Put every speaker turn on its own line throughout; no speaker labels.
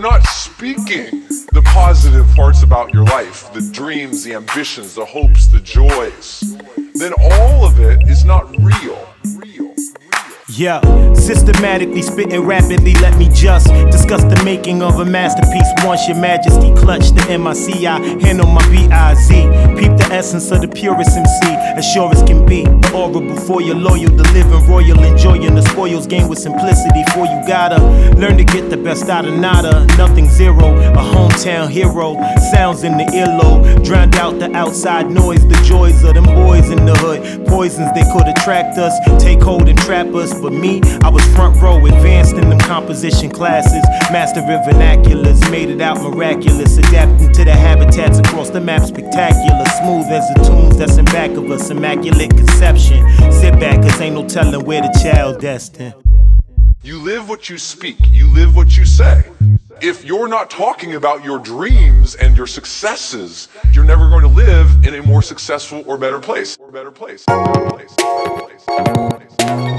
not speaking the positive parts about your life, the dreams, the ambitions, the hopes, the joys, then all of it is not.
Yeah, systematically spitting rapidly. Let me just discuss the making of a masterpiece. Once your majesty clutch the MIC, I handle my BIZ. Peep the essence of the purest MC, as sure as can be. The aura before you're loyal, the living royal, enjoying the spoils gained with simplicity. For you gotta learn to get the best out of nada, nothing zero. A hometown hero, sounds in the earlobe, drowned out the outside noise. The joys of them boys in the hood, poisons they could attract us, take hold and trap us. But me, I was front row, advanced in them composition classes, mastering vernaculars, made it out miraculous, adapting to the habitats across the map, spectacular, smooth as the tunes that's in back of us, immaculate conception. Sit back, cause ain't no telling where the child destined.
You live what you speak, you live what you say. If you're not talking about your dreams and your successes, you're never going to live in a more successful or better place. Or better place. Better place. Better place. Better place. Better place.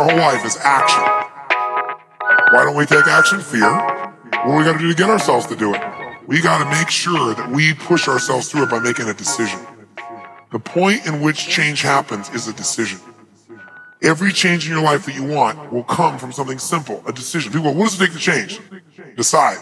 Our whole life is action. Why don't we take action? Fear. What do we got to do to get ourselves to do it? We got to make sure that we push ourselves through it by making a decision. The point in which change happens is a decision. Every change in your life that you want will come from something simple, a decision. People go, what does it take to change? Decide.